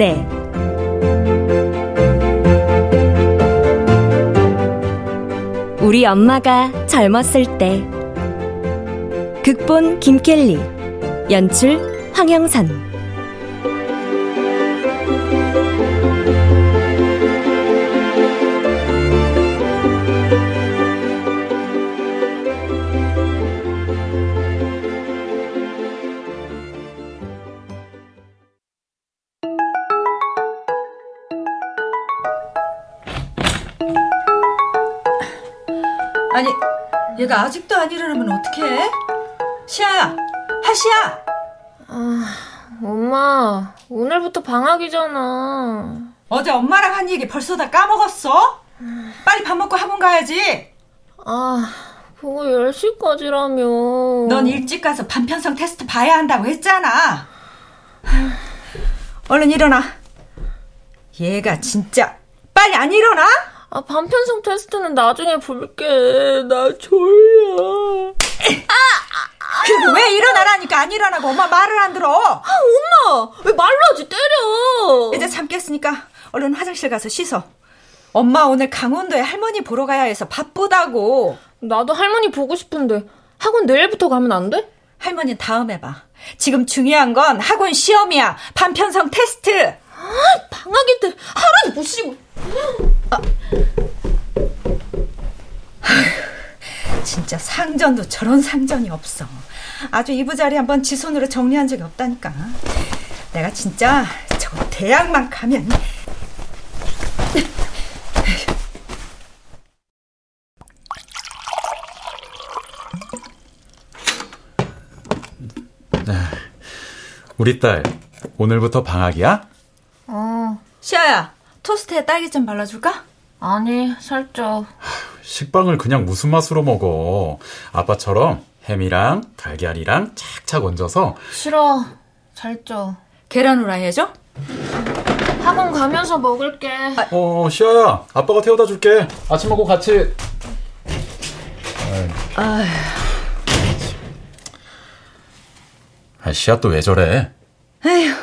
KBS 무대 우리 엄마가 젊었을 때 극본 김켈리 연출 황영선 하시야! 아, 엄마, 오늘부터 방학이잖아. 어제 엄마랑 한 얘기 벌써 다 까먹었어? 빨리 밥 먹고 학원 가야지. 아, 그거 10시까지라며. 넌 일찍 가서 반편성 테스트 봐야 한다고 했잖아. 얼른 일어나. 얘가 진짜 빨리 안 일어나? 아, 반편성 테스트는 나중에 볼게. 나 졸려. 아, 아, 그리고 왜 일어나라니까 안 일어나고 엄마 말을 안 들어? 아, 엄마! 왜 말로 하지? 때려! 이제 참겠으니까 얼른 화장실 가서 씻어. 엄마 오늘 강원도에 할머니 보러 가야 해서 바쁘다고. 나도 할머니 보고 싶은데 학원 내일부터 가면 안 돼? 할머니 다음에 봐. 지금 중요한 건 학원 시험이야. 반편성 테스트. 아, 방학인데 하루도 못 쉬고. 아. 진짜 상전도 저런 상전이 없어. 아주 이부자리 한번 지 손으로 정리한 적이 없다니까. 내가 진짜 저 대학만 가면 네. 우리 딸 오늘부터 방학이야? 어. 시아야, 토스트에 딸기 좀 발라줄까? 아니, 살쪄. 식빵을 그냥 무슨 맛으로 먹어. 아빠처럼 햄이랑 달걀이랑 착착 얹어서. 싫어. 살쪄. 계란 후라이 해줘? 학원 가면서 먹을게. 아, 어, 시아야. 아빠가 태워다 줄게. 아침 먹고 같이. 아휴. 아, 시아 또 왜 저래? 에휴,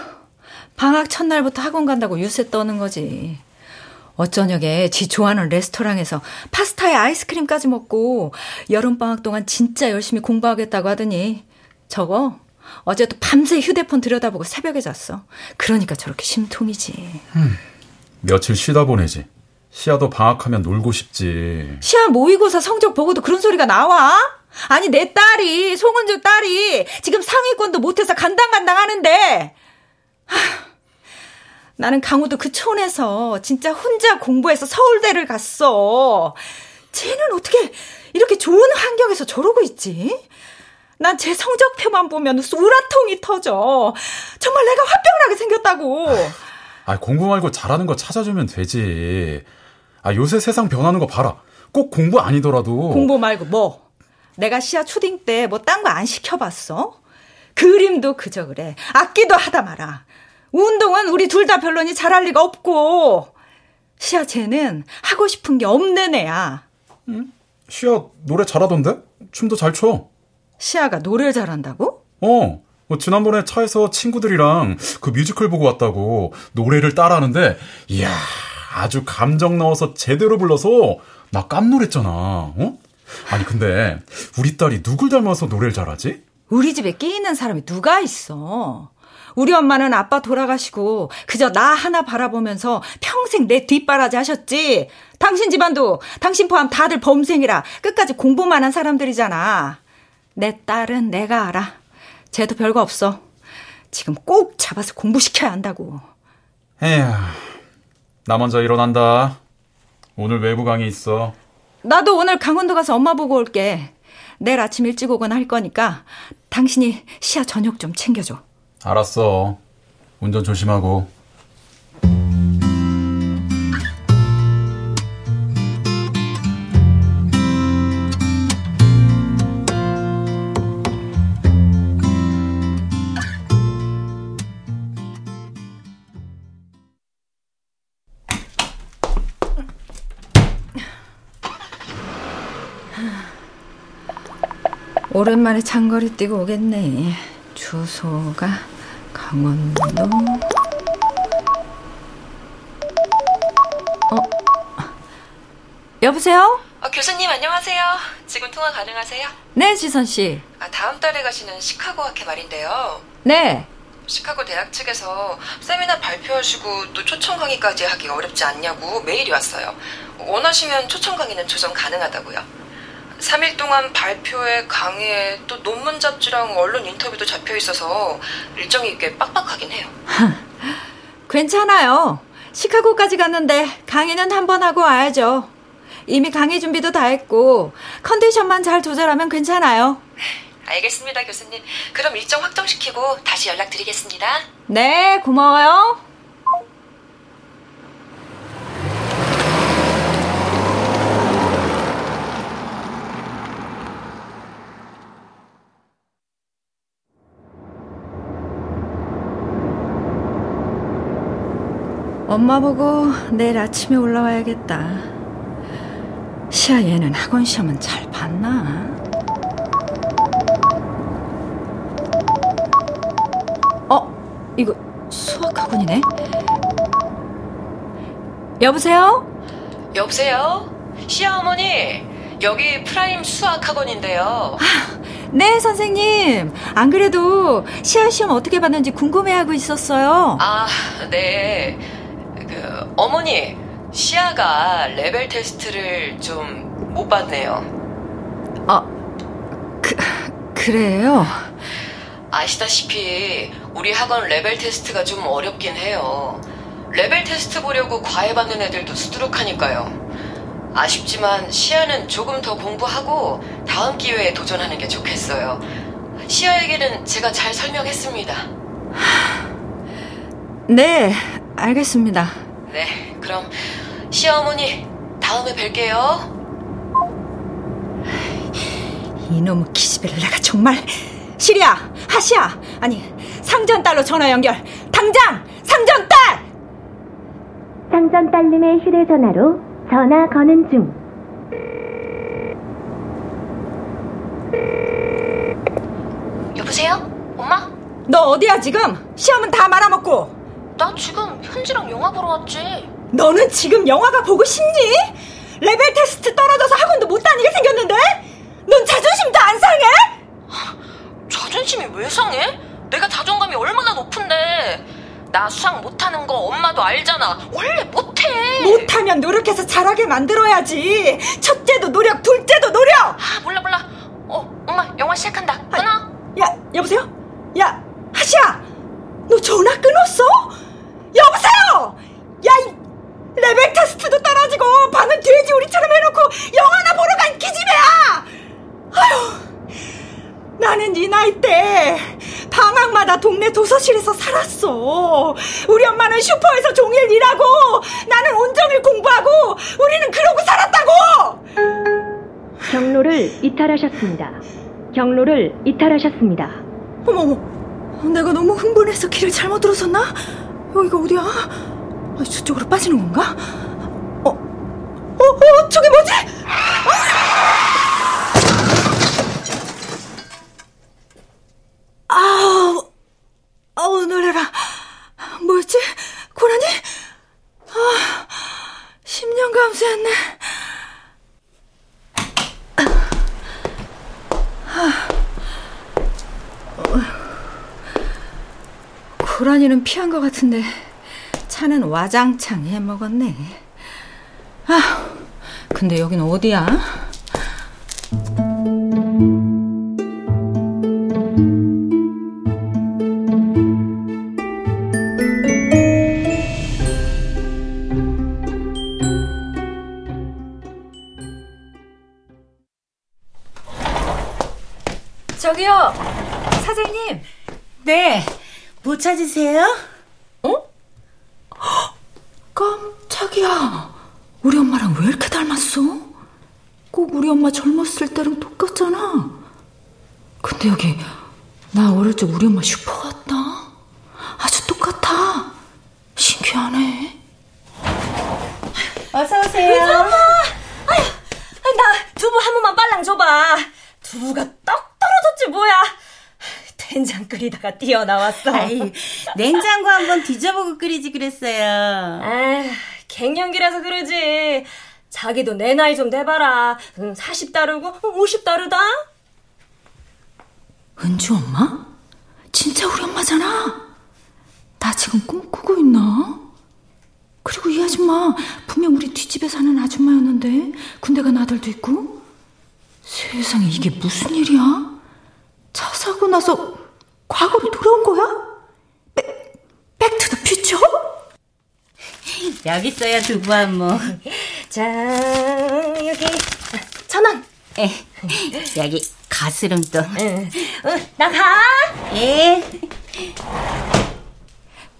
방학 첫날부터 학원 간다고 유세 떠는 거지. 어쩌녁에 지 좋아하는 레스토랑에서 파스타에 아이스크림까지 먹고 여름방학 동안 진짜 열심히 공부하겠다고 하더니 저거 어제도 밤새 휴대폰 들여다보고 새벽에 잤어. 그러니까 저렇게 심통이지. 음, 며칠 쉬다 보내지. 시아도 방학하면 놀고 싶지. 시아 모의고사 성적 보고도 그런 소리가 나와? 아니 내 딸이 송은주 딸이 지금 상위권도 못해서 간당간당 하는데 하, 나는 강우도 그 촌에서 진짜 혼자 공부해서 서울대를 갔어. 쟤는 어떻게 이렇게 좋은 환경에서 저러고 있지? 난 제 성적표만 보면 우라통이 터져. 정말 내가 화병나게 생겼다고. 아, 공부 말고 잘하는 거 찾아주면 되지. 아, 요새 세상 변하는 거 봐라. 꼭 공부 아니더라도. 공부 말고 뭐? 내가 시아 초딩 때 뭐 딴 거 안 시켜봤어? 그림도 그저 그래. 악기도 하다 마라. 운동은 우리 둘 다 별로니 잘할 리가 없고. 시아 쟤는 하고 싶은 게 없는 애야. 응? 시아 노래 잘하던데? 춤도 잘 춰. 시아가 노래를 잘한다고? 어. 뭐 지난번에 차에서 친구들이랑 그 뮤지컬 보고 왔다고 노래를 따라하는데 이야 아주 감정 넣어서 제대로 불러서 나 깜놀했잖아. 어? 아니 근데 우리 딸이 누굴 닮아서 노래를 잘하지? 우리 집에 끼 있는 사람이 누가 있어? 우리 엄마는 아빠 돌아가시고 그저 나 하나 바라보면서 평생 내 뒷바라지 하셨지. 당신 집안도 당신 포함 다들 범생이라 끝까지 공부만 한 사람들이잖아. 내 딸은 내가 알아. 쟤도 별거 없어. 지금 꼭 잡아서 공부시켜야 한다고. 에휴, 나 먼저 일어난다. 오늘 외부 강의 있어. 나도 오늘 강원도 가서 엄마 보고 올게. 내일 아침 일찍 오거나 할 거니까 당신이 시아 저녁 좀 챙겨줘. 알았어. 운전 조심하고. 오랜만에 장거리 뛰고 오겠네. 주소가 강원도 어 여보세요? 어, 교수님 안녕하세요. 지금 통화 가능하세요? 네, 지선 씨. 아, 다음 달에 가시는 시카고 학회 말인데요. 네. 시카고 대학 측에서 세미나 발표하시고 또 초청 강의까지 하기 어렵지 않냐고 메일이 왔어요. 원하시면 초청 강의는 조정 가능하다고요. 3일 동안 발표에 강의에 또 논문 잡지랑 언론 인터뷰도 잡혀 있어서 일정이 꽤 빡빡하긴 해요. 괜찮아요. 시카고까지 갔는데 강의는 한 번 하고 와야죠. 이미 강의 준비도 다 했고 컨디션만 잘 조절하면 괜찮아요. 알겠습니다, 교수님. 그럼 일정 확정시키고 다시 연락드리겠습니다. 네, 고마워요. 엄마 보고 내일 아침에 올라와야겠다. 시아 얘는 학원 시험은 잘 봤나? 어, 이거 수학 학원이네. 여보세요? 여보세요? 시아 어머니, 여기 프라임 수학 학원인데요. 네, 선생님. 안 그래도 시아 시험 어떻게 봤는지 궁금해하고 있었어요. 아, 네. 그, 어머니, 시아가 레벨 테스트를 좀 못 봤네요. 아, 그, 그래요? 아시다시피 우리 학원 레벨 테스트가 좀 어렵긴 해요. 레벨 테스트 보려고 과외 받는 애들도 수두룩하니까요. 아쉽지만 시아는 조금 더 공부하고 다음 기회에 도전하는 게 좋겠어요. 시아에게는 제가 잘 설명했습니다. 네, 알겠습니다. 네, 그럼 시아 어머니 다음에 뵐게요. 이놈의 기집애를 내가 정말 시리야, 하시야, 아니 상전딸로 전화 연결. 당장 상전딸! 상전딸님의 휴대 전화로 전화 거는 중. 여보세요? 엄마? 너 어디야 지금? 시험은 다 말아먹고. 나 지금 현지랑 영화 보러 왔지. 너는 지금 영화가 보고 싶니? 레벨 테스트 떨어져서 학원도 못 다니게 생겼는데? 넌 자존심도 안 상해? 자존심이 왜 상해? 내가 자존감이 얼마나 높은데. 나 수학 못하는 거 엄마도 알잖아. 원래 못해. 못하면 노력해서 잘하게 만들어야지. 첫째도 노력, 둘째도 노력. 아, 몰라, 몰라. 어, 엄마, 영화 시작한다. 끊어. 야, 여보세요? 야, 하시야, 너 전화 끊었어? 여보세요? 야, 이 레벨 테스트도 떨어지고 방은 돼지 우리처럼 해놓고 영화나 보러 간 기집애야. 아휴, 나는 네 나이 때 방학마다 동네 도서실에서 살았어. 우리 엄마는 슈퍼에서 종일 일하고 나는 온종일 공부하고 우리는 그러고 살았다고. 경로를 이탈하셨습니다. 경로를 이탈하셨습니다. 어머머, 내가 너무 흥분해서 길을 잘못 들어섰나? 여기가 어디야? 아, 저쪽으로 빠지는 건가? 어, 어, 어, 저게 뭐지? 아우, 아우, 놀래라. 뭐였지? 고라니? 아, 10년 감수했네. 고라니는 피한 것 같은데 차는 와장창 해먹었네. 아, 근데 여긴 어디야? 뭐 찾으세요? 어? 깜짝이야. 우리 엄마랑 왜 이렇게 닮았어? 꼭 우리 엄마 젊었을 때랑 똑같잖아. 근데 여기 나 어릴 적 우리 엄마 슈퍼 같다. 아주 똑같아. 신기하네. 어서 오세요. 나 두부 한 번만 빨랑 줘봐. 두부가 떡 떨어졌지 뭐야. 된장 끓이다가 뛰어나왔어. 아이, 냉장고 한번 뒤져보고 끓이지 그랬어요. 아, 갱년기라서 그러지. 자기도 내 나이 좀 대봐라. 40 다르고 50 다르다. 은주 엄마? 진짜 우리 엄마잖아. 나 지금 꿈꾸고 있나? 그리고 이 아줌마 분명 우리 뒷집에 사는 아줌마였는데 군대가 아들도 있고 세상에 이게 무슨 일이야? 차 사고 나서 과거로 돌아온 거야? 퓨처? 여기 있어요, 두부 한 모. 자, 여기 천 원. 예, 여기 가스름도. 응. 어, 나 가. 예.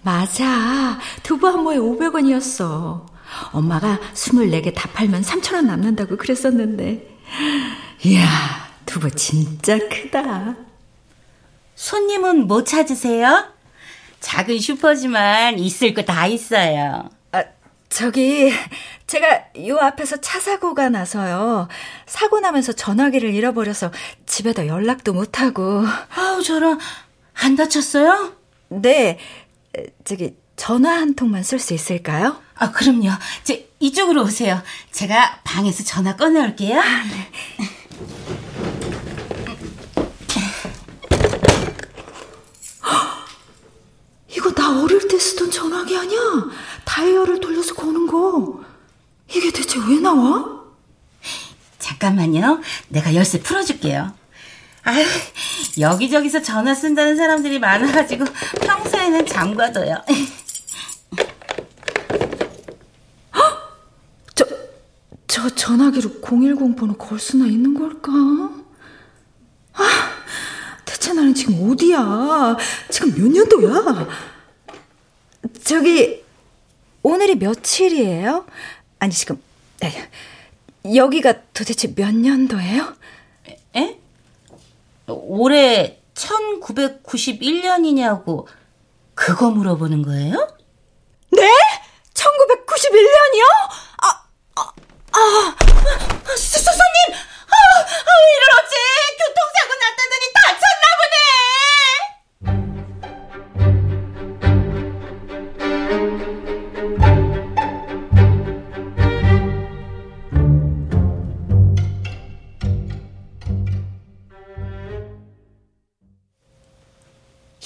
맞아. 두부 한 모에 500원이었어. 엄마가 24개 다 팔면 3,000원 남는다고 그랬었는데. 이야, 두부 진짜 크다. 손님은 뭐 찾으세요? 작은 슈퍼지만 있을 거 다 있어요. 아, 저기, 제가 요 앞에서 차 사고가 나서요. 사고 나면서 전화기를 잃어버려서 집에다 연락도 못 하고. 아우, 저런, 안 다쳤어요? 네, 저기, 전화 한 통만 쓸 수 있을까요? 아, 그럼요. 저, 이쪽으로 오세요. 제가 방에서 전화 꺼내 올게요. 이거 나 어릴 때 쓰던 전화기 아니야? 다이얼을 돌려서 거는 거. 이게 대체 왜 나와? 잠깐만요. 내가 열쇠 풀어줄게요. 아유, 여기저기서 전화 쓴다는 사람들이 많아가지고 평소에는 잠가둬요. 저, 저 전화기로 010 번호 걸 수나 있는 걸까? 아, 대체 나는 지금 어디야? 지금 몇 년도야? 저기, 오늘이 며칠이에요? 아니, 지금, 네, 여기가 도대체 몇 년도예요? 에? 올해 1991년이냐고 그거 물어보는 거예요? 네? 1991년이요? 아, 아, 아, 수, 수님 아, 아, 이를 어째 교통사고 났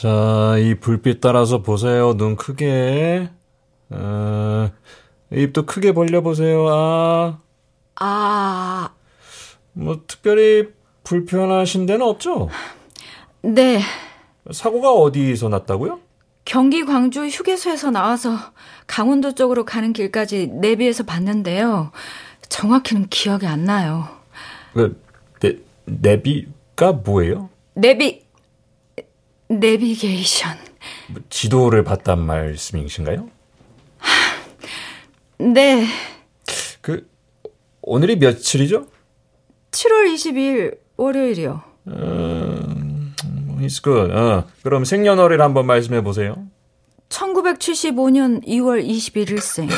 자, 이 불빛 따라서 보세요. 눈 크게. 어, 입도 크게 벌려보세요. 아. 아, 뭐, 특별히 불편하신 데는 없죠? 네. 사고가 어디서 났다고요? 경기 광주 휴게소에서 나와서 강원도 쪽으로 가는 길까지 내비에서 봤는데요. 정확히는 기억이 안 나요. 그, 네, 내비가 뭐예요? 내비, 내비게이션. 뭐 지도를 봤단 말씀이신가요? 네. 그, 오늘이 며칠이죠? 7월 20일 월요일이요. It's good. 어, 그럼 생년월일 한번 말씀해 보세요. 1975년 2월 21일생.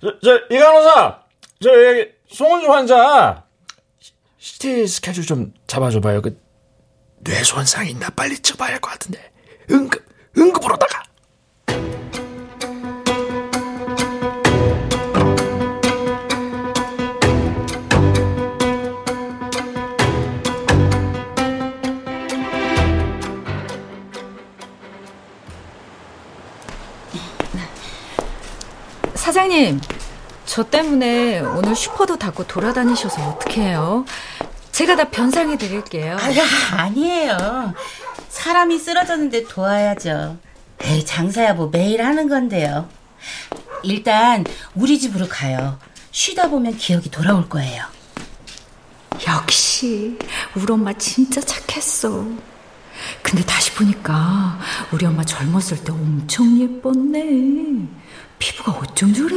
저, 저, 이 간호사! 저, 여기, 송은주 환자! 시티 스케줄 좀 잡아줘봐요. 그, 뇌 손상 있나 빨리 쳐봐야 할 것 같은데. 응급, 응급으로다가. 사장님, 저 때문에 오늘 슈퍼도 닫고 돌아다니셔서 어떡해요? 제가 다 변상해 드릴게요. 아야, 아니에요. 사람이 쓰러졌는데 도와야죠. 에이, 장사야 뭐 매일 하는 건데요. 일단 우리 집으로 가요. 쉬다 보면 기억이 돌아올 거예요. 역시 우리 엄마 진짜 착했어. 근데 다시 보니까 우리 엄마 젊었을 때 엄청 예뻤네. 피부가 어쩜 저래?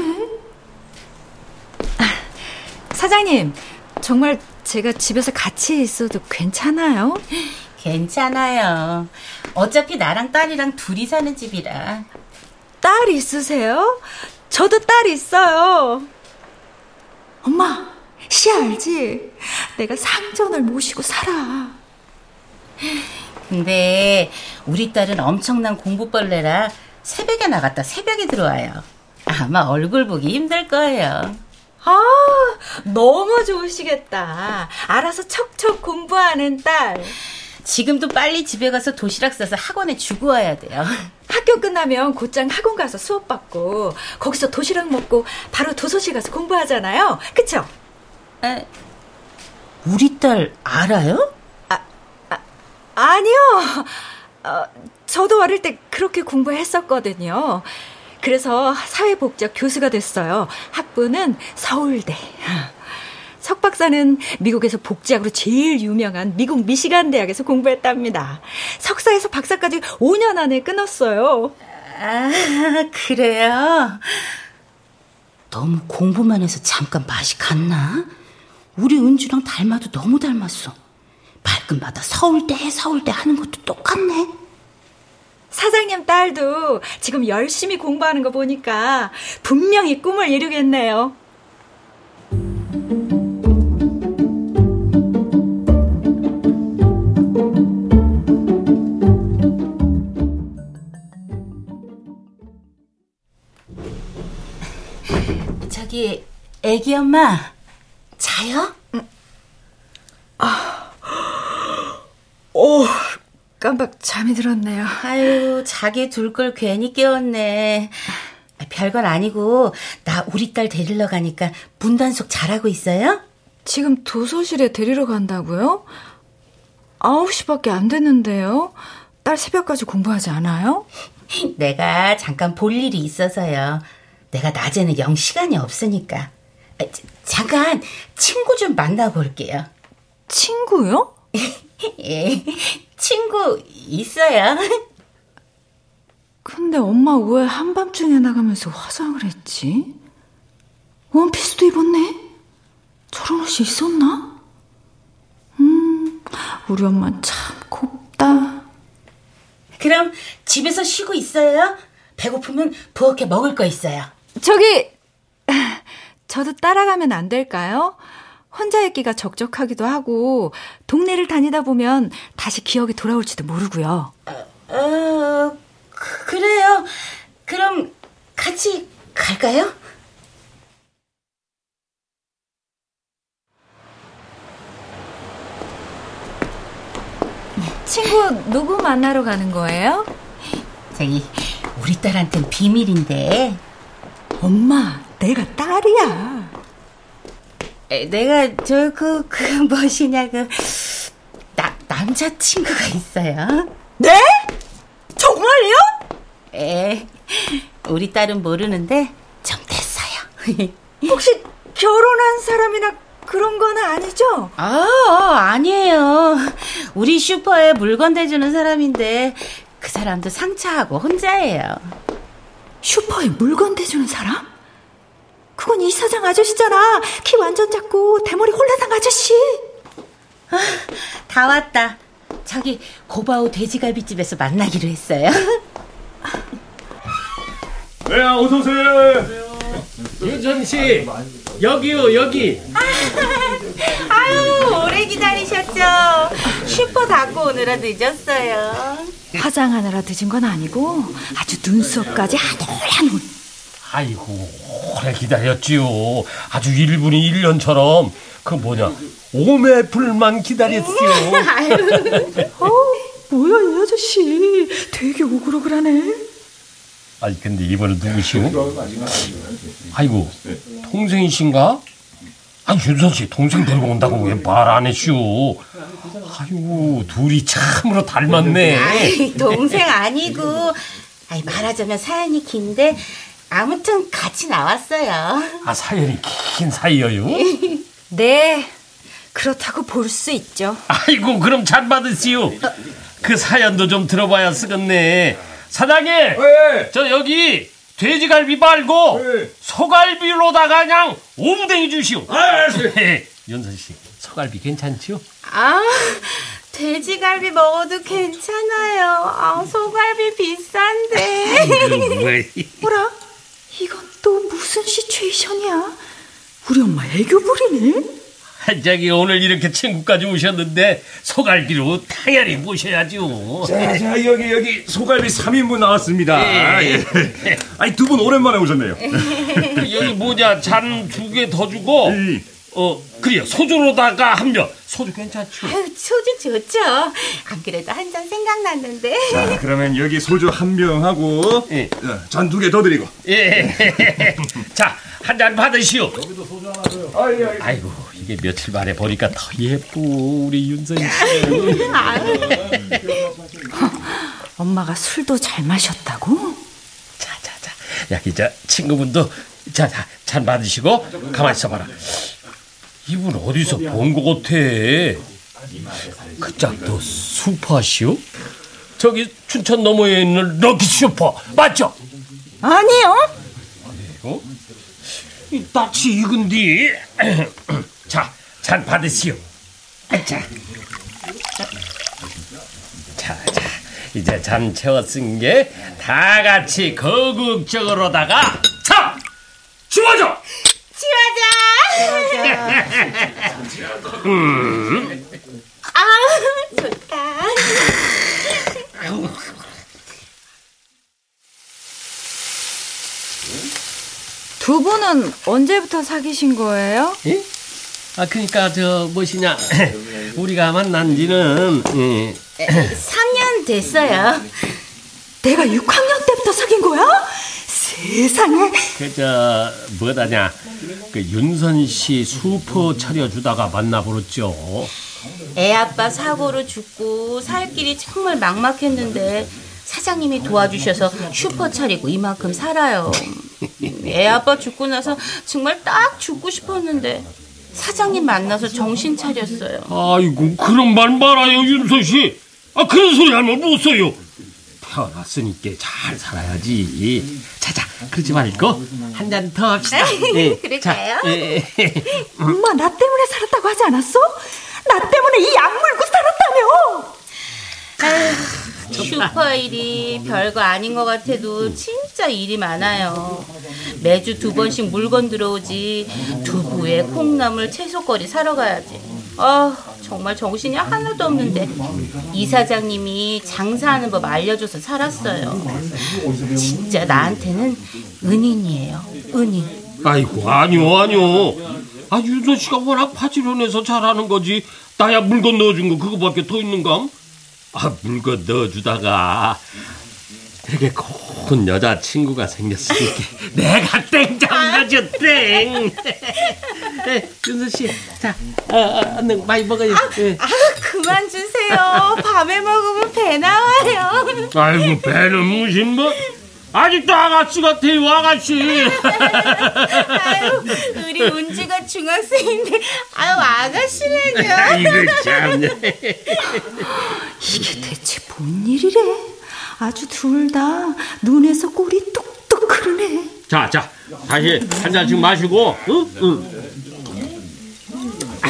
아, 사장님, 정말 제가 집에서 같이 있어도 괜찮아요? 괜찮아요. 어차피 나랑 딸이랑 둘이 사는 집이라. 딸 있으세요? 저도 딸 있어요. 엄마, 시 알지? 내가 상전을 모시고 살아. 근데 우리 딸은 엄청난 공부벌레라 새벽에 나갔다 새벽에 들어와요. 아마 얼굴 보기 힘들 거예요. 아, 너무 좋으시겠다. 알아서 척척 공부하는 딸. 지금도 빨리 집에 가서 도시락 싸서 학원에 주고 와야 돼요. 학교 끝나면 곧장 학원 가서 수업 받고 거기서 도시락 먹고 바로 도서실 가서 공부하잖아요. 그쵸? 에, 우리 딸 알아요? 아니요. 어, 저도 어릴 때 그렇게 공부했었거든요. 그래서 사회복지학 교수가 됐어요. 학부는 서울대. 석 박사는 미국에서 복지학으로 제일 유명한 미국 미시간 대학에서 공부했답니다. 석사에서 박사까지 5년 안에 끊었어요. 아, 그래요? 너무 공부만 해서 잠깐 맛이 갔나? 우리 은주랑 닮아도 너무 닮았어. 발끝마다 서울대, 서울대 하는 것도 똑같네. 사장님 딸도 지금 열심히 공부하는 거 보니까 분명히 꿈을 이루겠네요. 저기, 애기 엄마, 자요? 오, 깜빡 잠이 들었네요. 아유, 자기 둘 걸 괜히 깨웠네. 아, 별건 아니고, 나 우리 딸 데리러 가니까 문단속 잘하고 있어요? 지금 도서실에 데리러 간다고요? 9시밖에 안 됐는데요. 딸 새벽까지 공부하지 않아요? 내가 잠깐 볼 일이 있어서요. 내가 낮에는 영 시간이 없으니까. 아, 자, 잠깐 친구 좀 만나고 올게요. 친구요? 예, 친구 있어요. 근데 엄마 왜 한밤중에 나가면서 화장을 했지? 원피스도 입었네? 저런 옷이 있었나? 음, 우리 엄마 참 곱다. 그럼 집에서 쉬고 있어요? 배고프면 부엌에 먹을 거 있어요. 저기, 저도 따라가면 안 될까요? 혼자 있기가 적적하기도 하고, 동네를 다니다 보면 다시 기억이 돌아올지도 모르고요. 어, 그, 그래요. 그럼 같이 갈까요? 친구 누구 만나러 가는 거예요? 저기 우리 딸한텐 비밀인데 엄마, 내가 딸이야. 에, 내가 저 그그 뭐시냐 그 나, 남자 친구가 있어요. 네? 정말요? 에, 우리 딸은 모르는데 좀 됐어요. 혹시 결혼한 사람이나 그런 건 아니죠? 아, 아니에요. 우리 슈퍼에 물건 대주는 사람인데 그 사람도 상처하고 혼자예요. 슈퍼에 물건 대주는 사람? 그건 이사장 아저씨잖아. 키 완전 작고 대머리 홀라당 아저씨. 다 왔다. 저기 고바우 돼지갈비집에서 만나기로 했어요. 네, 어서 오세요. 유전 씨, 여기요, 여기. 아유, 오래 기다리셨죠? 슈퍼 닫고 오느라 늦었어요. 화장하느라 늦은 건 아니고 아주 눈썹까지 눈. 아이고, 오래 기다렸지요. 아주 1분이 1년처럼. 그 뭐냐, 오매불만 기다렸지요. 어, 뭐야 이 아저씨. 되게 오글오글하네. 아니, 근데 이번에 누구시오? 아이고, 동생이신가? 아니, 윤선 씨, 동생 데리고 온다고 왜 말 안 했슈? 아이고, 둘이 참으로 닮았네. 아이, 동생 아니고, 아이, 말하자면 사연이 긴데, 아무튼 같이 나왔어요. 아, 사연이 긴 사이여요? 네. 그렇다고 볼 수 있죠. 아이고, 그럼 잘 받으시오. 그 사연도 좀 들어봐야 쓰겠네. 사장님! 저 여기 돼지갈비 말고 소갈비로다가 그냥 오부댕이 주시오. 연선 씨, 소갈비 괜찮지요? 아, 돼지갈비 먹어도 괜찮아요. 아, 소갈비 비싼데. 왜? 뭐라? 이건 또 무슨 시츄에이션이야? 우리 엄마 애교 부리네? 저기 오늘 이렇게 친구까지 오셨는데 소갈비로 당연히 모셔야죠. 자, 자, 여기, 여기 소갈비 3인분 나왔습니다. 예. 예. 아니, 두 분 오랜만에 오셨네요. 여기 뭐냐 잔 두 개 더 주고 음. 어 그래요 소주로다가 한 병. 소주 괜찮죠? 아유, 소주 좋죠. 안 그래도 한 잔 생각났는데. 자, 그러면 여기 소주 한 병하고 예. 잔 두 개 더 드리고. 예. 자, 한 잔 받으시오. 아이고, 이게 며칠 만에 보니까 더 예쁘, 우리 윤선 씨. 엄마가 술도 잘 마셨다고? 자, 자, 자. 여기 저 친구분도 자, 자, 잔 받으시고 가만히 있어봐라. 이분 어디서 본 것 같아? 그 짝도 슈퍼시오? 저기 춘천 너머에 있는 럭키 슈퍼 맞죠? 아니요. 어? 이 낯이 익은디. 자, 잔 받으시오. 아, 자. 자, 자. 이제 잔 채웠은 게다 같이 거국적으로다가 자! 치워줘! 아, 좋다. 두 분은 언제부터 사귀신 거예요? 예? 아, 그니까, 저, 무엇이냐. 우리가 만난 지는, 예, 3년 됐어요. 내가 6학년 때부터 사귄 거야? 세상에. 그, 저, 뭐다냐. 그, 윤선 씨 수퍼 차려주다가 만나버렸죠. 애 아빠 사고로 죽고 살 길이 정말 막막했는데 사장님이 도와주셔서 슈퍼 차리고 이만큼 살아요. 애 아빠 죽고 나서 정말 딱 죽고 싶었는데 사장님 만나서 정신 차렸어요. 아이고 그런 말 말아요 윤선 씨. 아 그런 소리 하면 못 써요. 태어났으니까 잘 살아야지. 자자 그러지 말고 한 잔 더 합시다. 예, 그럴까요? 자, 예, 예. 엄마 나 때문에 살았다고 하지 않았어? 나 때문에 이 약 물고 살았다며. 슈퍼 일이 별거 아닌 것 같아도 진짜 일이 많아요. 매주 두 번씩 물건 들어오지 두부에 콩나물 채소거리 사러 가야지. 아 정말 정신이 하나도 없는데 이 사장님이 장사하는 법 알려줘서 살았어요. 진짜 나한테는 은인이에요. 은인. 아이고 아니요 아니요. 아 윤선 씨가 워낙 파지런해서 잘하는 거지. 나야 물건 넣어준 거 그거밖에 더 있는감? 아 물건 넣어주다가 이렇게 고운 여자 친구가 생겼으니까 내가 땡 잡은 거죠 땡. 네, 윤선 씨, 자, 어, 어, 얼른 많이 먹어요. 예. 아 그만 주세요. 밤에 먹으면 배 나와요. 아이고 배는 무슨 뭐 아직도 아가씨 같아요 아가씨. 아유 우리 운지가 중학생인데 아유 아가씨라뇨. 이거 참. 이게 대체 뭔 일이래? 아주 둘 다 눈에서 꼴이 뚝뚝 흐르네. 자, 자, 다시 한 잔씩 마시고, 응? 응. 아,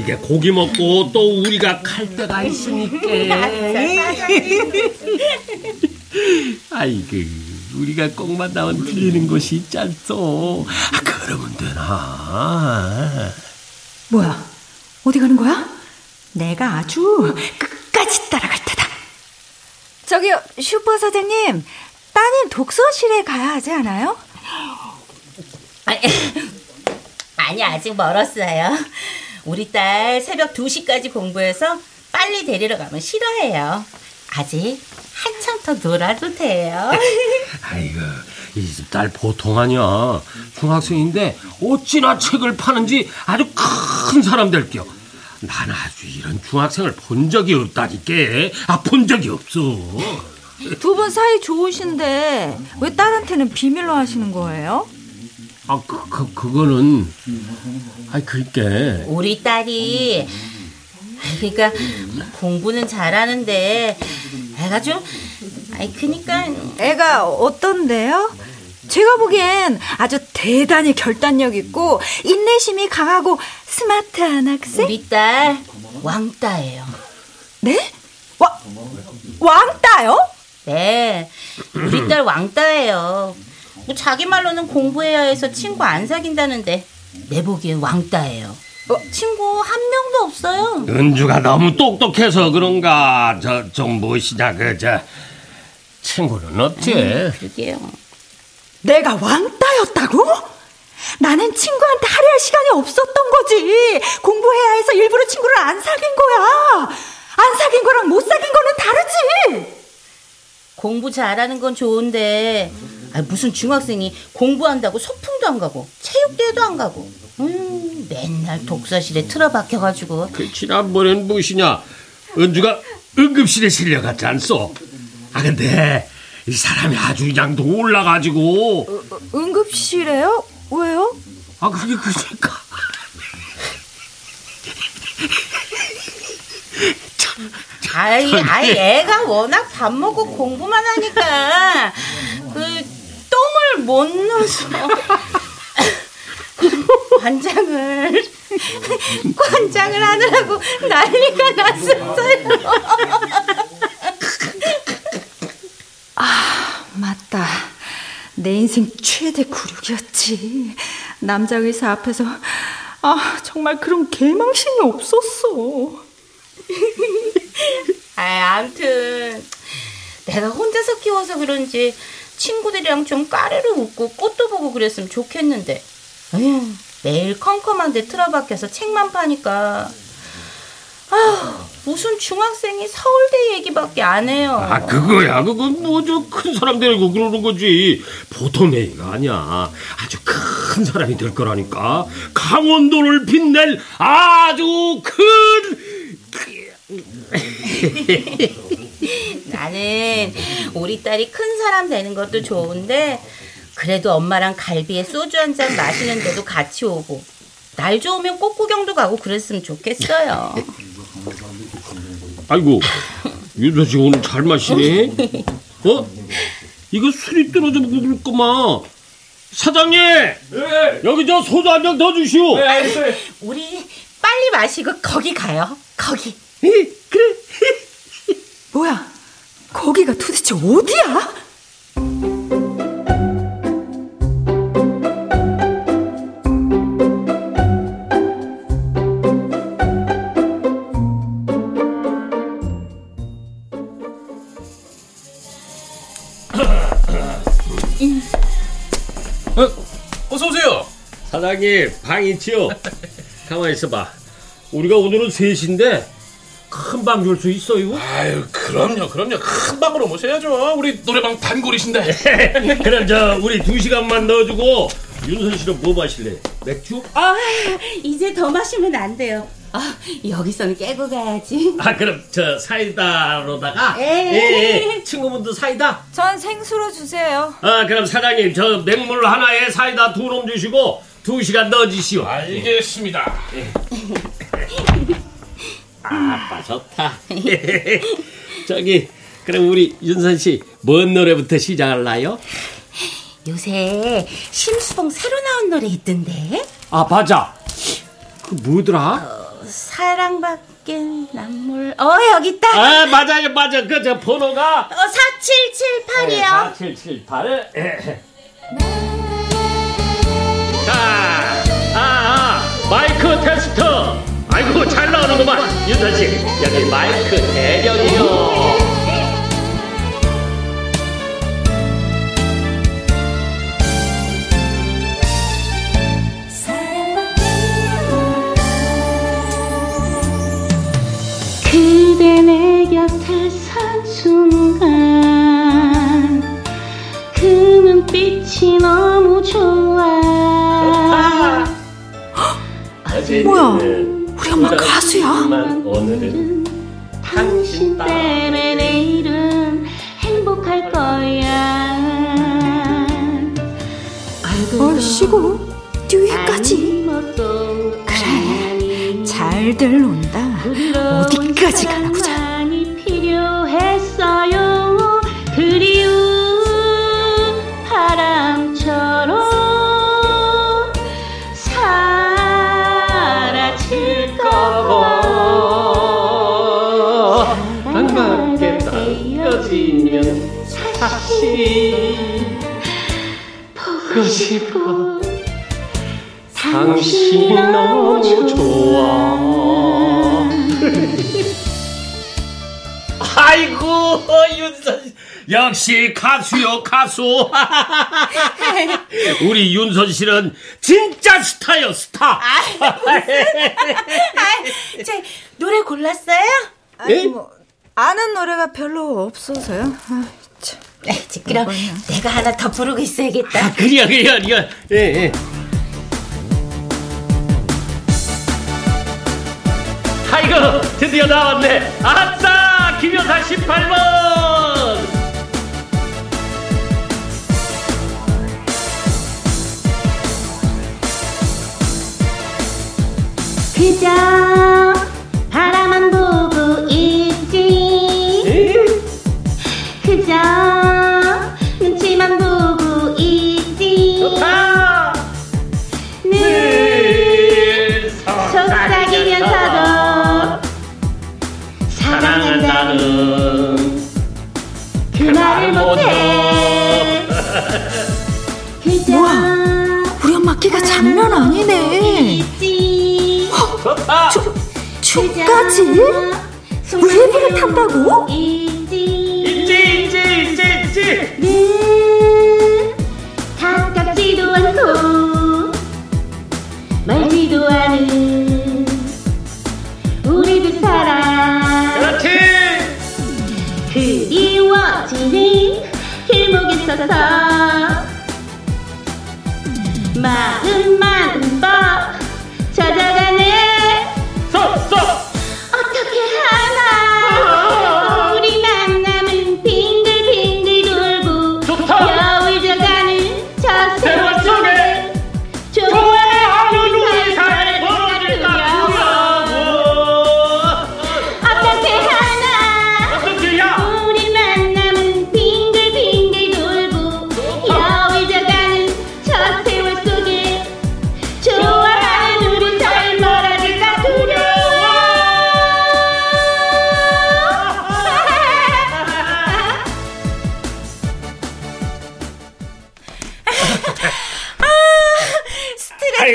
이게 고기 먹고 또 우리가 갈 때가 있으니까. 아이고, 우리가 꼭 만나면 들리는 곳이 있지 않소. 아, 그러면 되나? 뭐야? 어디 가는 거야? 내가 아주 끝까지 테다. 저기요, 슈퍼 사장님. 따님 독서실에 가야 하지 않아요? 아니 아직 멀었어요. 우리 딸 새벽 2시까지 공부해서 빨리 데리러 가면 싫어해요. 아직 한참 더 놀아도 돼요. 아이고, 이 집 딸 보통 아니야. 중학생인데 어찌나 책을 파는지 아주 큰 사람 될겨. 난 아주 이런 중학생을 본 적이 없다니까. 아, 본 적이 없어. 두 분 사이 좋으신데 왜 딸한테는 비밀로 하시는 거예요? 아, 그, 그, 그거는. 아이, 그니까. 우리 딸이 그러니까 공부는 잘하는데 애가 좀 아이 그니까 애가 어떤데요? 제가 보기엔 아주 대단히 결단력 있고 인내심이 강하고 스마트한 학생? 우리 딸 왕따예요. 네? 와, 왕따요? 네, 우리 딸 왕따예요. 뭐 자기 말로는 공부해야 해서 친구 안 사귄다는데 내 보기엔 왕따예요. 친구 한 명도 없어요. 은주가 너무 똑똑해서 그런가 저좀 무엇이냐 그저 친구는 없지 그러게요. 내가 왕따였다고? 나는 친구한테 할애할 시간이 없었던 거지. 공부해야 해서 일부러 친구를 안 사귄 거야. 안 사귄 거랑 못 사귄 거는 다르지. 공부 잘하는 건 좋은데 아, 무슨 중학생이 공부한다고 소풍도 안 가고 체육대회도 안 가고 음, 맨날 독서실에 틀어박혀가지고 그 지난번엔 무엇이냐 은주가 응급실에 실려갔지 않소 아 근데 이 사람이 아주 그냥 놀라가지고 응급실에요? 왜요? 아 그게 그러니까 아이, 아이, 애가 워낙 밥 먹고 공부만 하니까, 그, 똥을 못 넣어서, 관장을, 관장을 하느라고 난리가 났었어요. 맞다. 내 인생 최대 굴욕이었지. 남자 의사 앞에서 아 정말 그런 개망신이 없었어. 아, 암튼, 내가 혼자서 키워서 그런지 친구들이랑 좀 까르르 웃고 꽃도 보고 그랬으면 좋겠는데, 에휴, 매일 컴컴한데 틀어박혀서 책만 파니까, 아 무슨 중학생이 서울대 얘기밖에 안 해요. 아 그거야 그건 뭐 저 큰 사람 되고 그러는 거지 보통 애가 아니야 아주 큰 사람이 될 거라니까 강원도를 빛낼 아주 큰 나는 우리 딸이 큰 사람 되는 것도 좋은데 그래도 엄마랑 갈비에 소주 한 잔 마시는데도 같이 오고 날 좋으면 꽃구경도 가고 그랬으면 좋겠어요. 아이고 윤서 씨 오늘 잘 마시네. 어? 이거 술이 떨어져 먹을 거만 사장님! 여기 저 소주 한 병 더 주시오. 우리 빨리 마시고 거기 가요. 거기. 그래. 뭐야? 거기가 도대체 어디야? 사장님 방 있지요 가만히 있어봐 우리가 오늘은 셋인데 큰 방 줄 수 있어요? 아유, 그럼요, 그럼요. 큰 방으로 모셔야죠. 우리 노래방 단골이신데. 그럼 저 우리 두 시간만 넣어주고 윤선 씨는 뭐 마실래? 맥주? 아, 이제 더 마시면 안 돼요. 아, 여기서는 깨고 가야지. 아 그럼 저 사이다로다가 에이. 예, 예. 친구분도 사이다 전 생수로 주세요. 아 그럼 사장님 저 맹물 하나에 사이다 두 놈 주시고 두 시간 넣어주시오 알겠습니다. 아빠 좋다 저기 그럼 우리 윤선 씨 뭔 노래부터 시작할라요? 요새 심수봉 새로 나온 노래 있던데? 아 맞아 그 뭐더라? 사랑밖에 남몰. 어, 여기 있다. 아 맞아요 맞아 그 저 번호가 어, 4778이요. 4778 자, 아, 아, 마이크 테스트. 아이고, 잘 나오는구만. 윤선 씨, 여기 마이크 대령이요. 그대 내 곁에 선 순간 그 눈빛이 너무 좋아 뭐야? 우리 엄마 가수야? 오늘은 당신 때문에 내일은 행복할 거야 얼씨구 뒤에까지. 그래 잘들 논다. 어디까지 가나 보자. 보고 싶어 당신 너무 좋아. 아이고 윤선 씨. 역시 가수요 가수. 우리 윤선 씨는 진짜 스타요 스타. 제 노래 골랐어요? 아니 뭐 아는 노래가 별로 없어서요. 아, 참. 네, 그럼 내가 하나 더 부르고 있어야겠다. 아, 그래요 그래요 그래요. 예 예. 아이고 드디어 나왔네. 아싸 김여사 18번. 그저 끼가 장난 아니네. 있지 춤까지? 웨이브를 탄다고? 있지 있지 있지 있지. 늘 가깝지도 않고 멀지도 않은 우리 두 사람 그렇지. 그리워지는 길목에 서서 마음만 법 찾아가네 쏙쏙.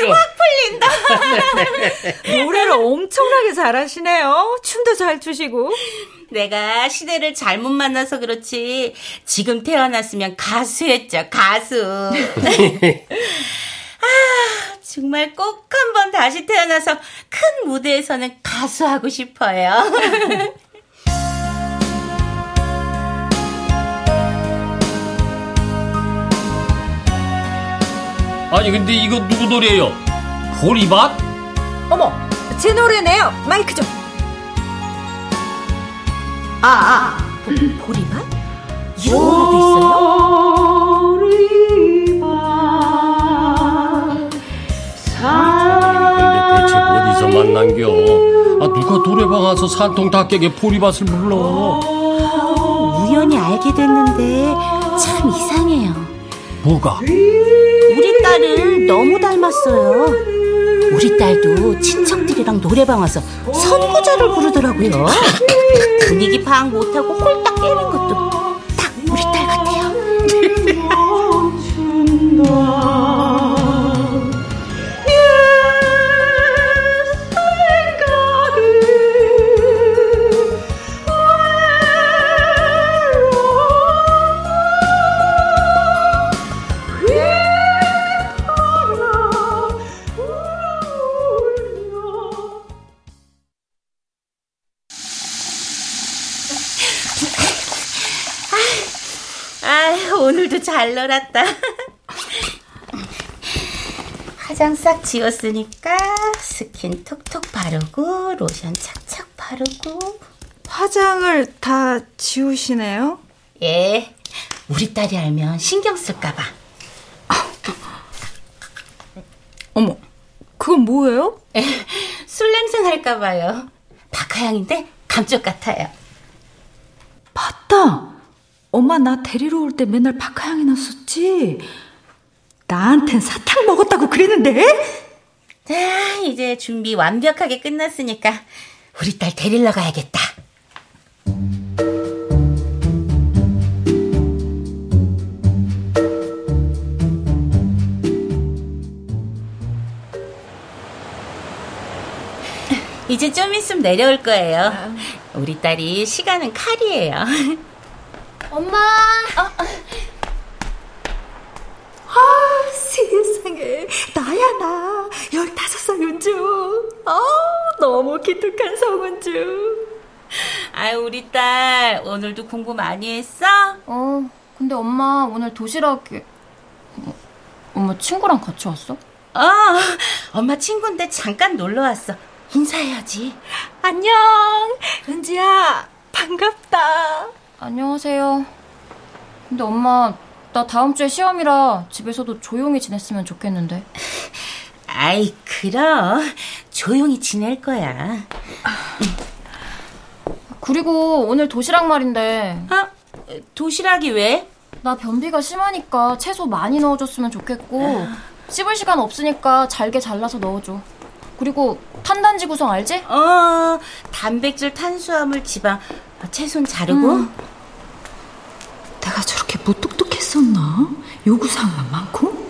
아이고. 노래를 엄청나게 잘하시네요. 춤도 잘 추시고. 내가 시대를 잘못 만나서 그렇지 지금 태어났으면 가수였죠 가수 아 정말 꼭 한번 다시 태어나서 큰 무대에서는 가수하고 싶어요 아니 근데 이거 누구 노래예요? 보리밭? 어머, 제 노래네요. 마이크 좀. 아, 아, 보, 보리밭? 이런 노래도 있어요? 근데 대체 어디서 만난겨? 아 누가 노래방 와서 산통 닭에게 보리밭을 불러? 우연히 알게 됐는데 참 이상해요 뭐가? 우리 딸을 너무 닮았어요 우리 딸도 친척들이랑 노래방 와서 선구자를 부르더라고요 분위기 파악 못하고 홀딱 깨는 것도 잘 놀았다. 화장 싹 지웠으니까 스킨 톡톡 바르고 로션 착착 바르고 화장을 다 지우시네요. 예. 우리 딸이 알면 신경 쓸까봐. 어머, 그건 뭐예요? 술 냄새 날까봐요. 박하향인데 감쪽 같아요. 맞다. 엄마 나 데리러 올 때 맨날 박하향이 났었지. 나한텐 사탕 먹었다고 그랬는데? 자, 이제 준비 완벽하게 끝났으니까 우리 딸 데리러 가야겠다. 이제 좀 있으면 내려올 거예요. 우리 딸이 시간은 칼이에요. 엄마. 아, 세상에. 나야, 나. 15살 은주. 아, 너무 기특한 성은주. 아유, 우리 딸, 오늘도 공부 많이 했어? 어, 근데 엄마 오늘 도시락에 어, 엄마 친구랑 같이 왔어? 어, 엄마 친구인데 잠깐 놀러 왔어. 인사해야지. 안녕. 은지야, 반갑다. 안녕하세요. 근데 엄마 나 다음 주에 시험이라 집에서도 조용히 지냈으면 좋겠는데. 아이, 그럼. 조용히 지낼 거야. 그리고 오늘 도시락 말인데. 어? 도시락이 왜? 나 변비가 심하니까 채소 많이 넣어줬으면 좋겠고 씹을 시간 없으니까 잘게 잘라서 넣어줘. 그리고 탄단지 구성 알지? 어, 단백질, 탄수화물, 지방, 채소는 자르고. 음. 내가 저렇게 무뚝뚝했었나? 요구사항만 많고?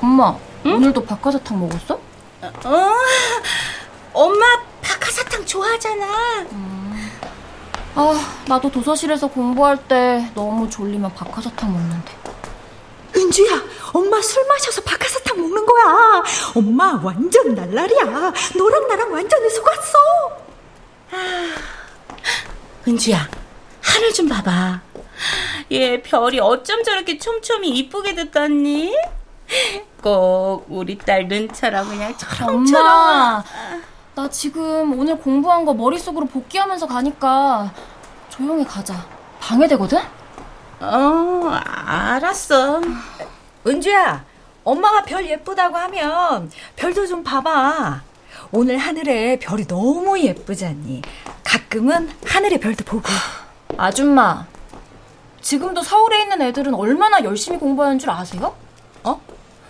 엄마, 오늘도 박하사탕 먹었어? 어, 엄마 박하사탕 좋아하잖아. 아, 나도 도서실에서 공부할 때 너무 졸리면 박하사탕 먹는데. 은주야, 엄마 술 마셔서 박하사탕 먹는 거야. 엄마 완전 날라리야. 너랑 나랑 완전히 속았어. 은주야, 하늘 좀 봐봐. 얘 별이 어쩜 저렇게 촘촘히 이쁘게 됐더니? 꼭 우리 딸 눈처럼 그냥. 엄마, 나 지금 오늘 공부한 거 머릿속으로 복귀하면서 가니까 조용히 가자. 방해되거든? 어, 알았어. 은주야, 엄마가 별 예쁘다고 하면 별도 좀 봐봐. 오늘 하늘에 별이 너무 예쁘잖니. 가끔은 하늘의 별도 보고. 아줌마, 지금도 서울에 있는 애들은 얼마나 열심히 공부하는 줄 아세요? 어?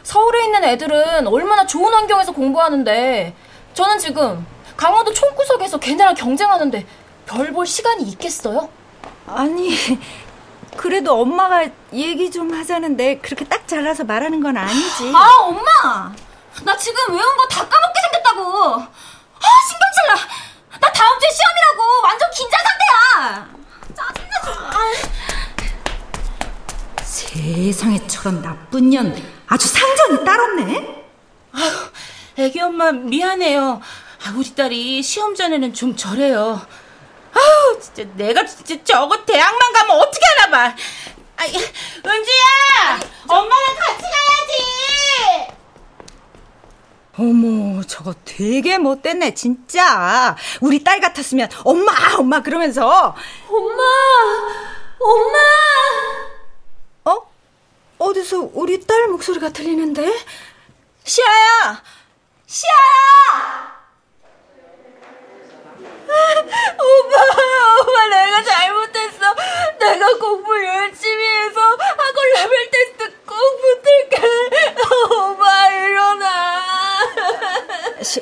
서울에 있는 애들은 얼마나 좋은 환경에서 공부하는데 저는 지금 강원도 총구석에서 걔네랑 경쟁하는데 별 볼 시간이 있겠어요? 아니, 그래도 엄마가 얘기 좀 하자는데 그렇게 딱 잘라서 말하는 건 아니지. 아, 엄마! 나 지금 외운 거 다 까먹게 생겼다고! 아, 신경 질 나! 나 다음 주에 시험이라고! 완전 긴장 상태야! 짜증나, 좀. 세상에 저런 나쁜 년 아주 상전이 따랐네. 아유, 애기 엄마 미안해요. 아, 우리 딸이 시험 전에는 좀 저래요. 아우, 진짜 내가 진짜 저거 대학만 가면 어떻게 하나 봐. 아, 은지야, 엄마랑 같이 가야지. 어머, 저거 되게 못됐네, 진짜. 우리 딸 같았으면 엄마, 엄마 그러면서 엄마! 엄마! 어? 어디서 우리 딸 목소리가 들리는데? 시아야! 시아야! 오빠, 오빠 내가 잘못했어. 내가 공부 열심히 해서 학원 레벨 테스트 꼭 붙을게. 오빠 일어나. 시,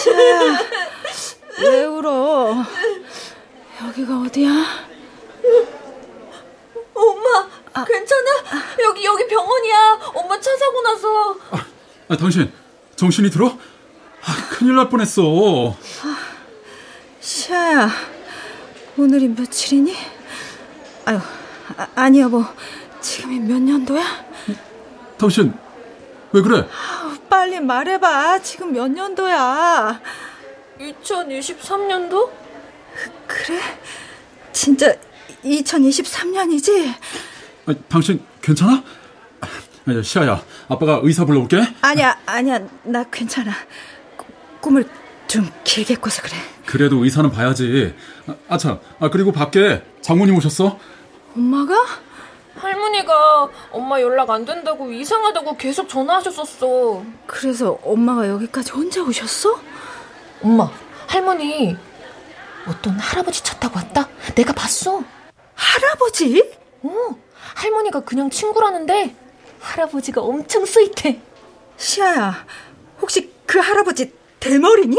시아야, 왜 울어? 여기가 어디야? 엄마, 괜찮아? 여기 여기 병원이야. 엄마 차 사고 나서. 아, 당신 정신이 들어? 아, 큰일 날 뻔했어. 시아야, 오늘이 며칠이니? 아유, 아, 아니 여보, 지금이 몇 년도야? 당신 왜 그래? 빨리 말해봐. 지금 몇 년도야? 2023년도? 그래? 진짜 2023년이지? 아, 당신 괜찮아? 아, 시아야, 아빠가 의사 불러올게. 아니야, 아니야. 나 괜찮아. 꾸- 꿈을 좀 길게 꿔서 그래. 그래도 의사는 봐야지. 아, 아참, 아, 그리고 밖에 장모님 오셨어? 엄마가? 할머니가 엄마 연락 안 된다고 이상하다고 계속 전화하셨었어. 그래서 엄마가 여기까지 혼자 오셨어? 엄마, 할머니 어떤 할아버지 차 타고 왔다? 내가 봤어. 할아버지? 어, 할머니가 그냥 친구라는데 할아버지가 엄청 스윗해. 시아야, 혹시 그 할아버지 대머리니?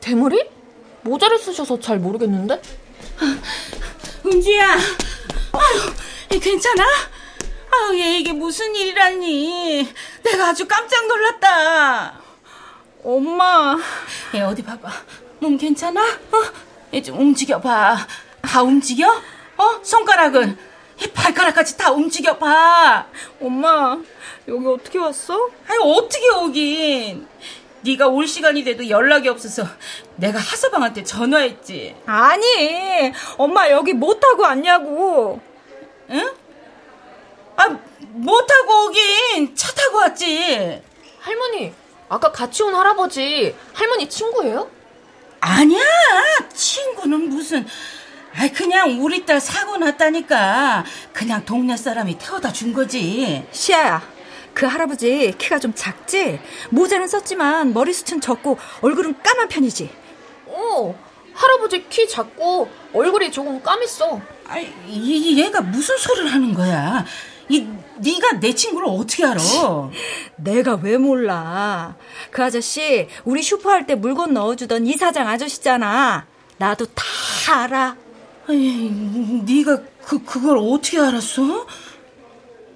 대머리? 모자를 쓰셔서 잘 모르겠는데? 은주야, 아유, 괜찮아? 아유, 얘 이게 무슨 일이라니. 내가 아주 깜짝 놀랐다. 엄마, 얘 어디 봐봐. 몸 괜찮아? 어? 얘 좀 움직여봐. 다 움직여? 어? 손가락은? 이 발가락까지 다 움직여 봐. 엄마, 여기 어떻게 왔어? 아니, 어떻게 오긴. 네가 올 시간이 돼도 연락이 없어서 내가 하서방한테 전화했지. 아니, 엄마 여기 못 타고 왔냐고. 응? 아, 못 타고 오긴 차 타고 왔지. 할머니, 아까 같이 온 할아버지 할머니 친구예요? 아니야, 친구는 무슨. 아 그냥 우리 딸 사고 났다니까. 그냥 동네 사람이 태워다 준 거지. 시아야, 그 할아버지 키가 좀 작지? 모자는 썼지만 머리숱은 적고 얼굴은 까만 편이지? 어, 할아버지 키 작고 얼굴이 조금 까맸어. 아, 이 얘가 무슨 소리를 하는 거야? 이 네가 내 친구를 어떻게 알아? 내가 왜 몰라? 그 아저씨 우리 슈퍼 할 때 물건 넣어주던 이사장 아저씨잖아. 나도 다 알아. 아니, 네가 그 그걸 어떻게 알았어?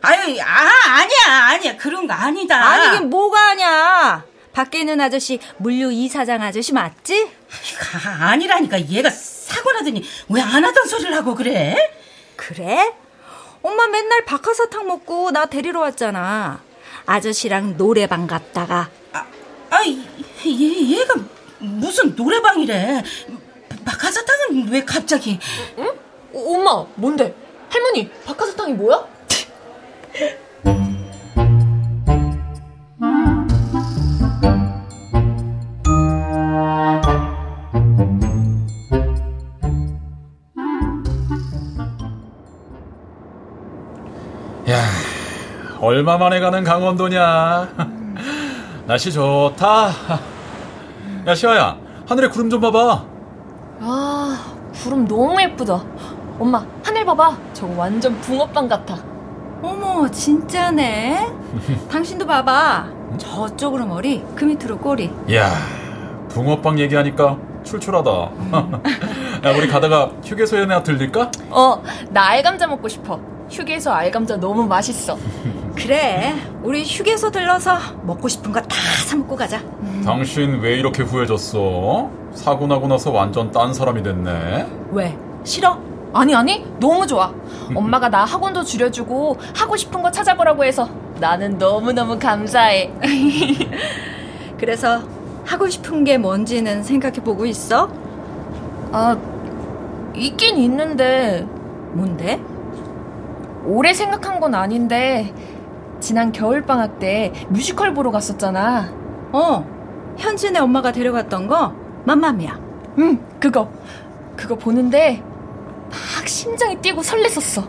아니, 아 아니야 아니야 그런 거 아니다. 아니 이게 뭐가 아니야? 밖에 있는 아저씨 물류 이사장 아저씨 맞지? 아, 아니라니까 얘가 사고 나더니 왜 안 하던 소리를 하고 그래? 그래? 엄마 맨날 박하사탕 먹고 나 데리러 왔잖아. 아저씨랑 노래방 갔다가. 아, 아 얘, 얘가 무슨 노래방이래. 박하사탕은 왜 갑자기? 응? 어, 엄마, 뭔데? 할머니, 박하사탕이 뭐야? 야, 얼마 만에 가는 강원도냐? 날씨 좋다. 야, 시아야, 하늘에 구름 좀 봐봐. 아, 구름 너무 예쁘다. 엄마, 하늘 봐봐. 저거 완전 붕어빵 같아. 어머, 진짜네. 당신도 봐봐. 저쪽으로 머리, 그 밑으로 꼬리. 야, 붕어빵 얘기하니까 출출하다. 야, 우리 가다가 휴게소에 나 들릴까? 어, 나 알감자 먹고 싶어. 휴게소 알감자 너무 맛있어. 그래, 우리 휴게소 들러서 먹고 싶은 거 다 사먹고 가자. 당신 왜 이렇게 후회졌어? 사고 나고 나서 완전 딴 사람이 됐네. 왜? 싫어? 아니, 아니, 너무 좋아. 엄마가 나 학원도 줄여주고 하고 싶은 거 찾아보라고 해서 나는 너무너무 감사해. 그래서 하고 싶은 게 뭔지는 생각해 보고 있어? 아, 있긴 있는데. 뭔데? 오래 생각한 건 아닌데 지난 겨울방학 때 뮤지컬 보러 갔었잖아. 어, 현진의 엄마가 데려갔던 거? 맘마미야. 응, 그거. 그거 보는데 막 심장이 뛰고 설렜었어.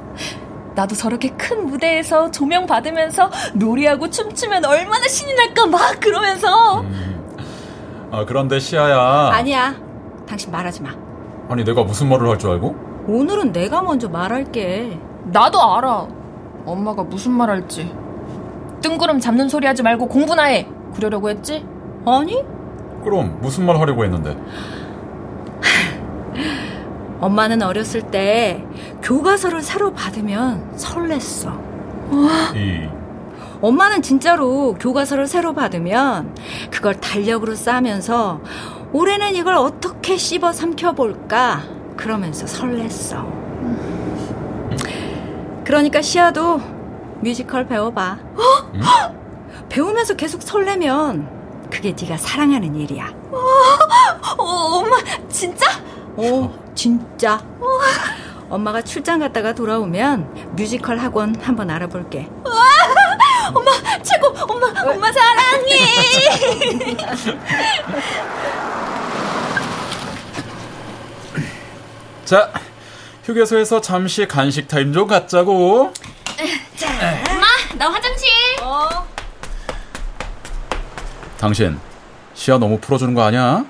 나도 저렇게 큰 무대에서 조명 받으면서 노래하고 춤추면 얼마나 신이 날까 막 그러면서. 음. 아, 그런데 시아야. 아니야. 당신 말하지 마. 아니, 내가 무슨 말을 할 줄 알고? 오늘은 내가 먼저 말할게. 나도 알아. 엄마가 무슨 말 할지. 뜬구름 잡는 소리 하지 말고 공부나 해. 그러려고 했지? 아니? 그럼 무슨 말 하려고 했는데? 엄마는 어렸을 때 교과서를 새로 받으면 설렜어. 이 엄마는 진짜로 교과서를 새로 받으면 그걸 달력으로 싸면서 올해는 이걸 어떻게 씹어 삼켜볼까 그러면서 설렜어. 그러니까 시아도 뮤지컬 배워봐. 응? 배우면서 계속 설레면 그게 네가 사랑하는 일이야. 어, 엄마 진짜? 어, 진짜. 엄마가 출장 갔다가 돌아오면 뮤지컬 학원 한번 알아볼게. 엄마 최고. 엄마 엄마 사랑해. 자, 휴게소에서 잠시 간식 타임 좀 갖자고. 자, 엄마 나 화장실. 어. 당신 시아 너무 풀어주는 거 아니야?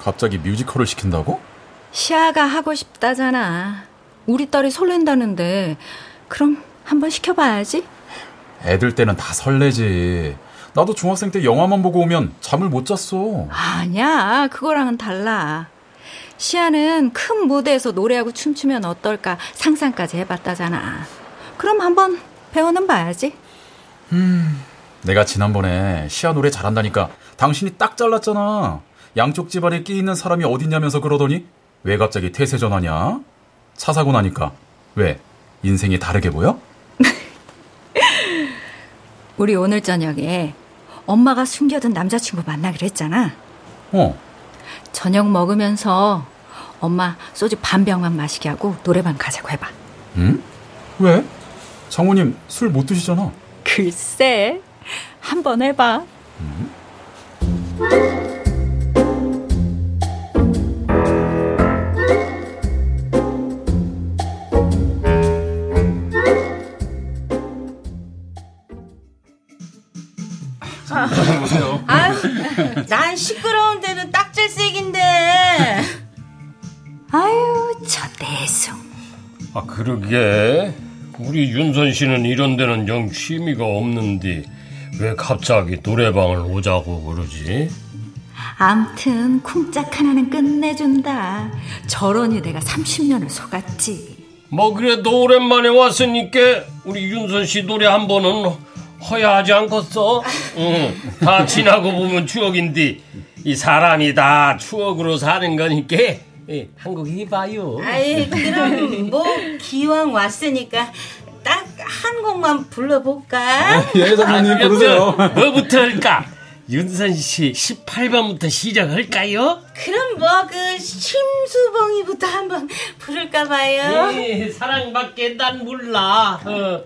갑자기 뮤지컬을 시킨다고? 시아가 하고 싶다잖아. 우리 딸이 설렌다는데 그럼 한번 시켜봐야지. 애들 때는 다 설레지. 나도 중학생 때 영화만 보고 오면 잠을 못 잤어. 아니야, 그거랑은 달라. 시아는 큰 무대에서 노래하고 춤추면 어떨까 상상까지 해봤다잖아. 그럼 한번 배워는 봐야지. 음, 내가 지난번에 시아 노래 잘한다니까 당신이 딱 잘랐잖아. 양쪽 집안에 끼 있는 사람이 어딨냐면서 그러더니 왜 갑자기 태세 전환이야? 차 사고 나니까 왜 인생이 다르게 보여? 우리 오늘 저녁에 엄마가 숨겨둔 남자친구 만나기로 했잖아. 어. 저녁 먹으면서 엄마 소주 반 병만 마시게 하고 노래방 가자고 해봐. 응? 왜? 장모님 술 못 드시잖아. 글쎄, 한번 해봐. 보세요. 아유, 난 시끄러운 데는 딱질색인데. 아유, 저 내숭. 아 그러게 우리 윤선 씨는 이런 데는 영 취미가 없는데 왜 갑자기 노래방을 오자고 그러지? 암튼 쿵짝 하나는 끝내준다. 저러니 내가 30년을 속았지. 뭐 그래도 오랜만에 왔으니까 우리 윤선 씨 노래 한 번은 허야 하지 않겠어? 응, 다 지나고 보면 추억인데 이 사람이 다 추억으로 사는 거니까 예, 한곡 해봐요. 아이, 그럼 뭐 기왕 왔으니까 딱 한 곡만 불러볼까? 예, 장모님 부르세요. 뭐부터 할까? 윤선 씨 18번부터 시작할까요? 그럼 뭐 그 심수봉이부터 한번 부를까 봐요. 예, 사랑밖에 난 몰라. 어.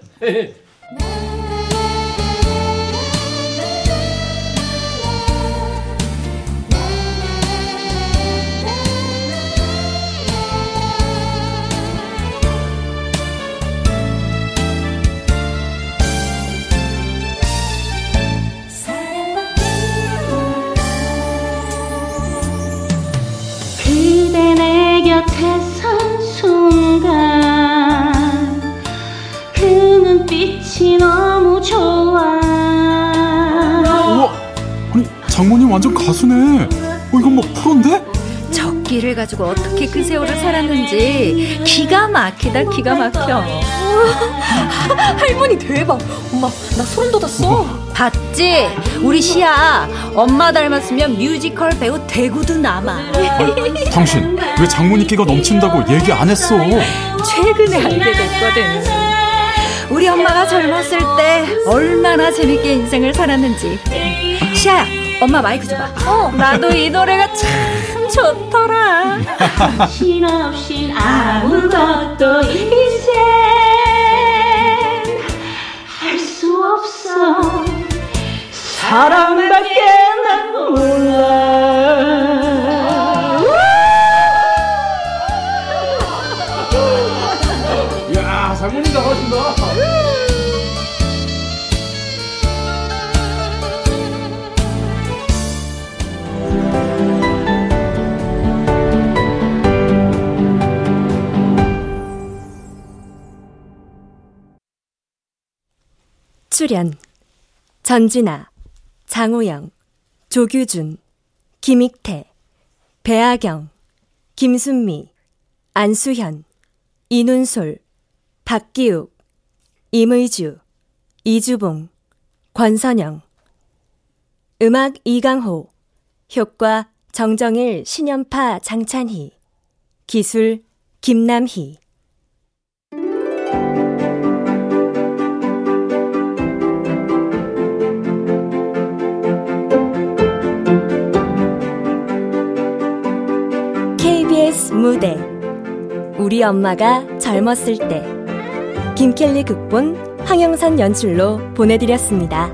너무 좋아 우와, 아니 장모님 완전 가수네. 어 이건 뭐 프로인데? 적기를 가지고 어떻게 그 세월을 살았는지 기가 막히다 기가 막혀. 할머니 대박. 엄마, 나 소름 돋았어. 봤지? 우리 시아 엄마 닮았으면 뮤지컬 배우 대구도 남아. 아니, 당신 왜 장모님 끼가 넘친다고 얘기 안 했어? 최근에 알게 됐거든. 우리 엄마가 젊었을 때 얼마나 재밌게 인생을 살았는지. 시아야, 엄마 마이크 줘봐. 어, 나도 이 노래가 참 좋더라. 당신 없인 아무것도 이젠 할수 없어 사랑밖에 출연 전진아, 장호영, 조규준, 김익태, 배아경, 김순미, 안수현, 이눈솔, 박기욱, 임의주, 이주봉, 권선영. 음악 이강호 효과 정정일, 신연파, 장찬희. 기술 김남희 무대 우리 엄마가 젊었을 때 김켈리 극본 황영선 연출로 보내드렸습니다.